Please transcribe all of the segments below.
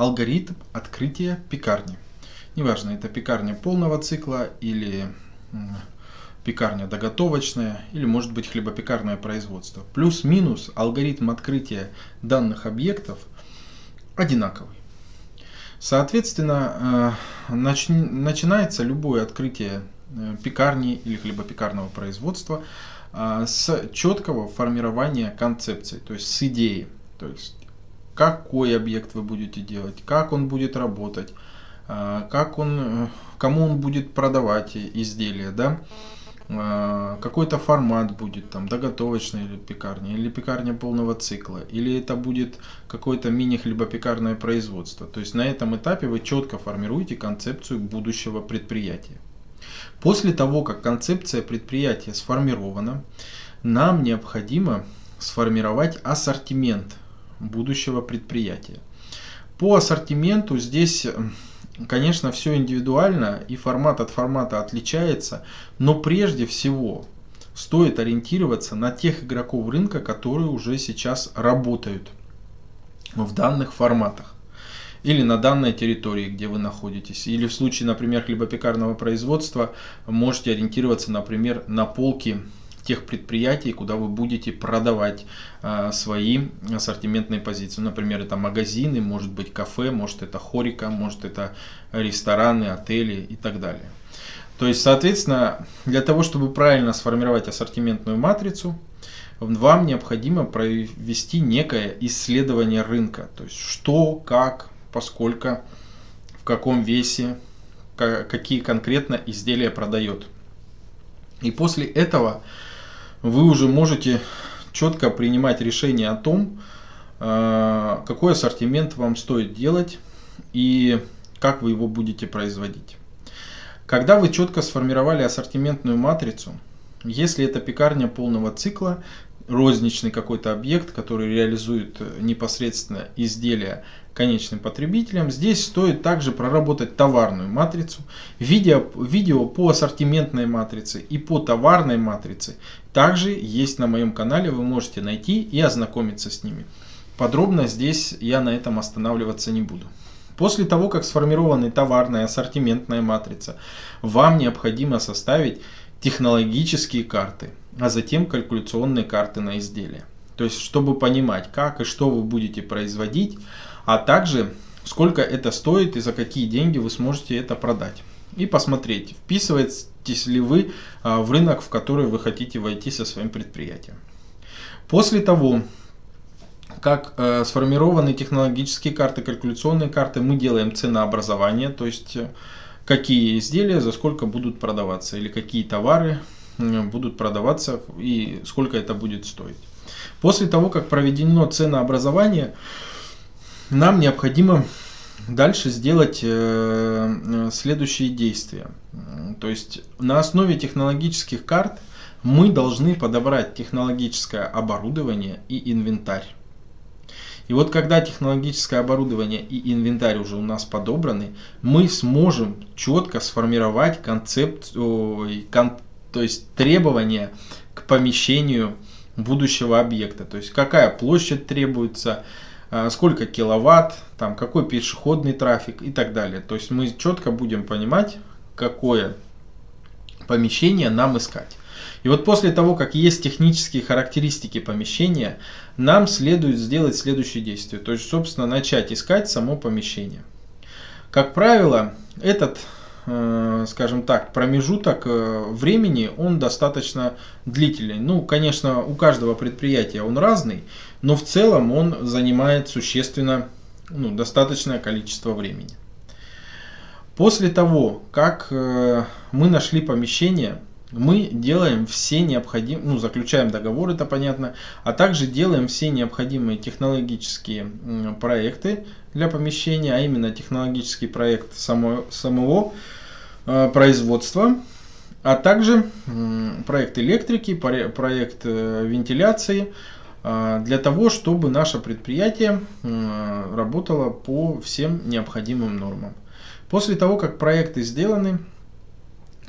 алгоритм открытия пекарни. Неважно, это пекарня полного цикла или пекарня доготовочная или может быть хлебопекарное производство. Плюс-минус алгоритм открытия данных объектов одинаковый. Соответственно, э, начинается любое открытие э, пекарни или хлебопекарного производства э, с четкого формирования концепции, то есть с идеи. То есть какой объект вы будете делать, как он будет работать, как он, кому он будет продавать изделия, да, а, какой-то формат будет, там, доготовочная или пекарня, или пекарня полного цикла, или это будет какое-то мини-хлебопекарное производство. То есть на этом этапе вы четко формируете концепцию будущего предприятия. После того, как концепция предприятия сформирована, нам необходимо сформировать ассортимент будущего предприятия. По ассортименту здесь Конечно, все индивидуально и формат от формата отличается, но прежде всего стоит ориентироваться на тех игроков рынка, которые уже сейчас работают в данных форматах. Или на данной территории, где вы находитесь. Или в случае, например, хлебопекарного производства, можете ориентироваться, например, на полки тех предприятий, куда вы будете продавать а, свои ассортиментные позиции. Например, это магазины, может быть кафе, может это хорика, может это рестораны, отели и так далее. То есть, соответственно, для того, чтобы правильно сформировать ассортиментную матрицу, вам необходимо провести некое исследование рынка. То есть, что, как, поскольку, в каком весе, какие конкретно изделия продает. И после этого вы уже можете четко принимать решение о том, э, какой ассортимент вам стоит делать и как вы его будете производить. Когда вы четко сформировали ассортиментную матрицу, если это пекарня полного цикла, розничный какой-то объект, который реализует э, непосредственно изделия конечным потребителям. Здесь стоит также проработать товарную матрицу. Видео, видео по ассортиментной матрице и по товарной матрице также есть на моем канале, вы можете найти и ознакомиться с ними. Подробно здесь я на этом останавливаться не буду. После того, как сформирована товарная ассортиментная матрица, вам необходимо составить технологические карты, а затем калькуляционные карты на изделие. То есть, чтобы понимать, как и что вы будете производить, а также сколько это стоит и за какие деньги вы сможете это продать. И посмотреть, вписываетесь ли вы а, в рынок, в который вы хотите войти со своим предприятием. После того, как э, сформированы технологические карты, калькуляционные карты, мы делаем ценообразование, то есть э, какие изделия за сколько будут продаваться или какие товары э, будут продаваться и сколько это будет стоить. После того, как проведено ценообразование, нам необходимо дальше сделать э, э, следующие действия. То есть на основе технологических карт мы должны подобрать технологическое оборудование и инвентарь. И вот когда технологическое оборудование и инвентарь уже у нас подобраны, мы сможем четко сформировать концепт, кон, то есть требования к помещению будущего объекта. То есть какая площадь требуется, сколько киловатт, там, какой пешеходный трафик и так далее. То есть мы четко будем понимать, какое помещение нам искать. И вот после того, как есть технические характеристики помещения, нам следует сделать следующее действие. То есть, собственно, начать искать само помещение. Как правило, этот, э, скажем так, промежуток э, времени, он достаточно длительный. Ну, конечно, у каждого предприятия он разный, но в целом он занимает существенно, ну, достаточное количество времени. После того, как э, мы нашли помещение, мы делаем все необходимые, ну, заключаем договор, это понятно, а также делаем все необходимые технологические проекты для помещения, а именно технологический проект само, самого э, производства, а также э, проект электрики, проект э, вентиляции, э, для того, чтобы наше предприятие работало по всем необходимым нормам. После того, как проекты сделаны,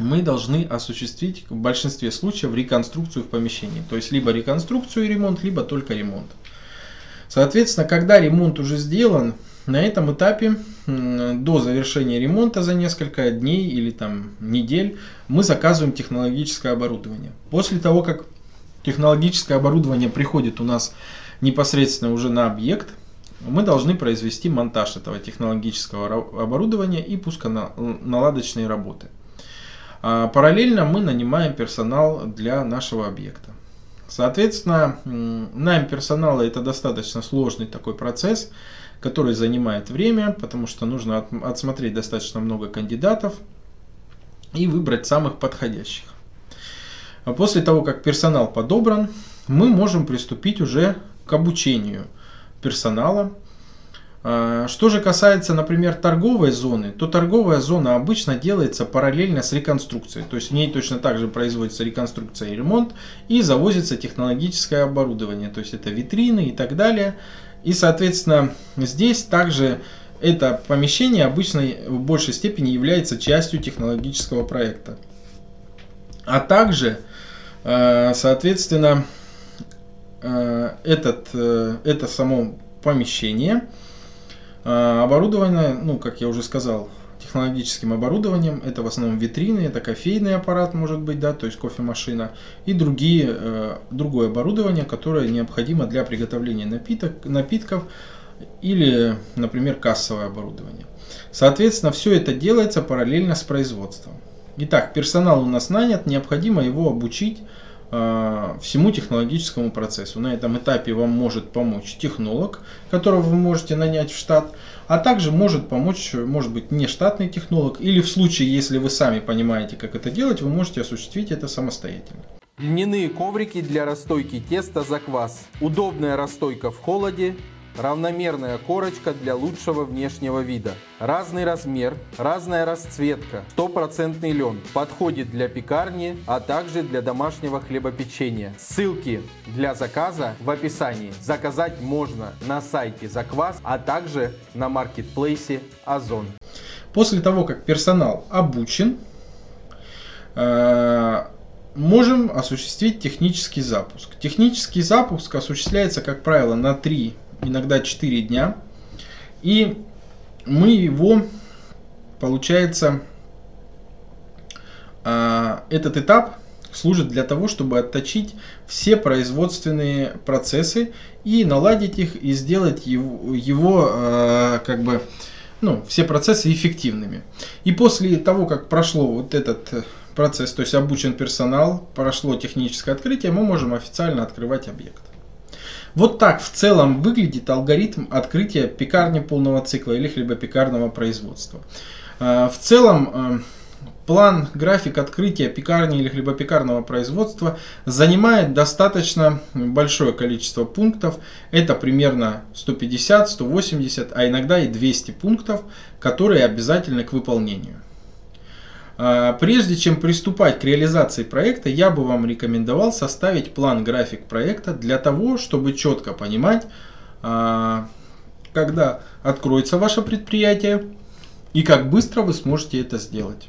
мы должны осуществить в большинстве случаев реконструкцию в помещении. То есть либо реконструкцию и ремонт, либо только ремонт. Соответственно, когда ремонт уже сделан, на этом этапе до завершения ремонта за несколько дней или там недель мы заказываем технологическое оборудование. После того, как технологическое оборудование приходит у нас непосредственно уже на объект, мы должны произвести монтаж этого технологического оборудования и пусконаладочные работы. А параллельно мы нанимаем персонал для нашего объекта. Соответственно, найм персонала это достаточно сложный такой процесс, который занимает время, потому что нужно отсмотреть достаточно много кандидатов и выбрать самых подходящих. А после того, как персонал подобран, мы можем приступить уже к обучению персонала. А, что же касается, например, торговой зоны, то торговая зона обычно делается параллельно с реконструкцией. То есть в ней точно так же производится реконструкция и ремонт и завозится технологическое оборудование. То есть это витрины и так далее. И, соответственно, здесь также это помещение обычно в большей степени является частью технологического проекта. А также, э, соответственно, э, этот, э, это само помещение оборудовано, ну, как я уже сказал, технологическим оборудованием. Это в основном витрины, это кофейный аппарат может быть, да, то есть кофемашина и другие, другое оборудование, которое необходимо для приготовления напиток, напитков или, например, кассовое оборудование. Соответственно, все это делается параллельно с производством. Итак, персонал у нас нанят, необходимо его обучить э, всему технологическому процессу. На этом этапе вам может помочь технолог, которого вы можете нанять в штат, а также может помочь, может быть, не штатный технолог, или в случае, если вы сами понимаете, как это делать, вы можете осуществить это самостоятельно. Льняные коврики для расстойки теста за квас. Удобная расстойка в холоде, Равномерная корочка для лучшего внешнего вида. Разный размер, разная расцветка. Стопроцентный лен. Подходит для пекарни, а также для домашнего хлебопечения. Ссылки для заказа в описании. Заказать можно на сайте Заквас, а также на маркетплейсе Озон. После того, как персонал обучен, э, можем осуществить технический запуск. Технический запуск осуществляется, как правило, на 3 иногда 4 дня. И мы его, получается, а, этот этап служит для того, чтобы отточить все производственные процессы и наладить их и сделать его, его а, как бы, ну, все процессы эффективными. И после того, как прошло вот этот процесс, то есть обучен персонал, прошло техническое открытие, мы можем официально открывать объект. Вот так в целом выглядит алгоритм открытия пекарни полного цикла или хлебопекарного производства. А, в целом а, план, график открытия пекарни или хлебопекарного производства занимает достаточно большое количество пунктов. Это примерно 150, 180, а иногда и 200 пунктов, которые обязательны к выполнению. А, прежде чем приступать к реализации проекта, я бы вам рекомендовал составить план-график проекта для того, чтобы четко понимать, а, когда откроется ваше предприятие и как быстро вы сможете это сделать.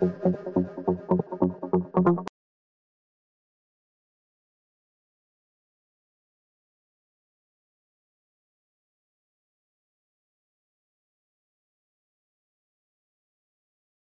Thank you.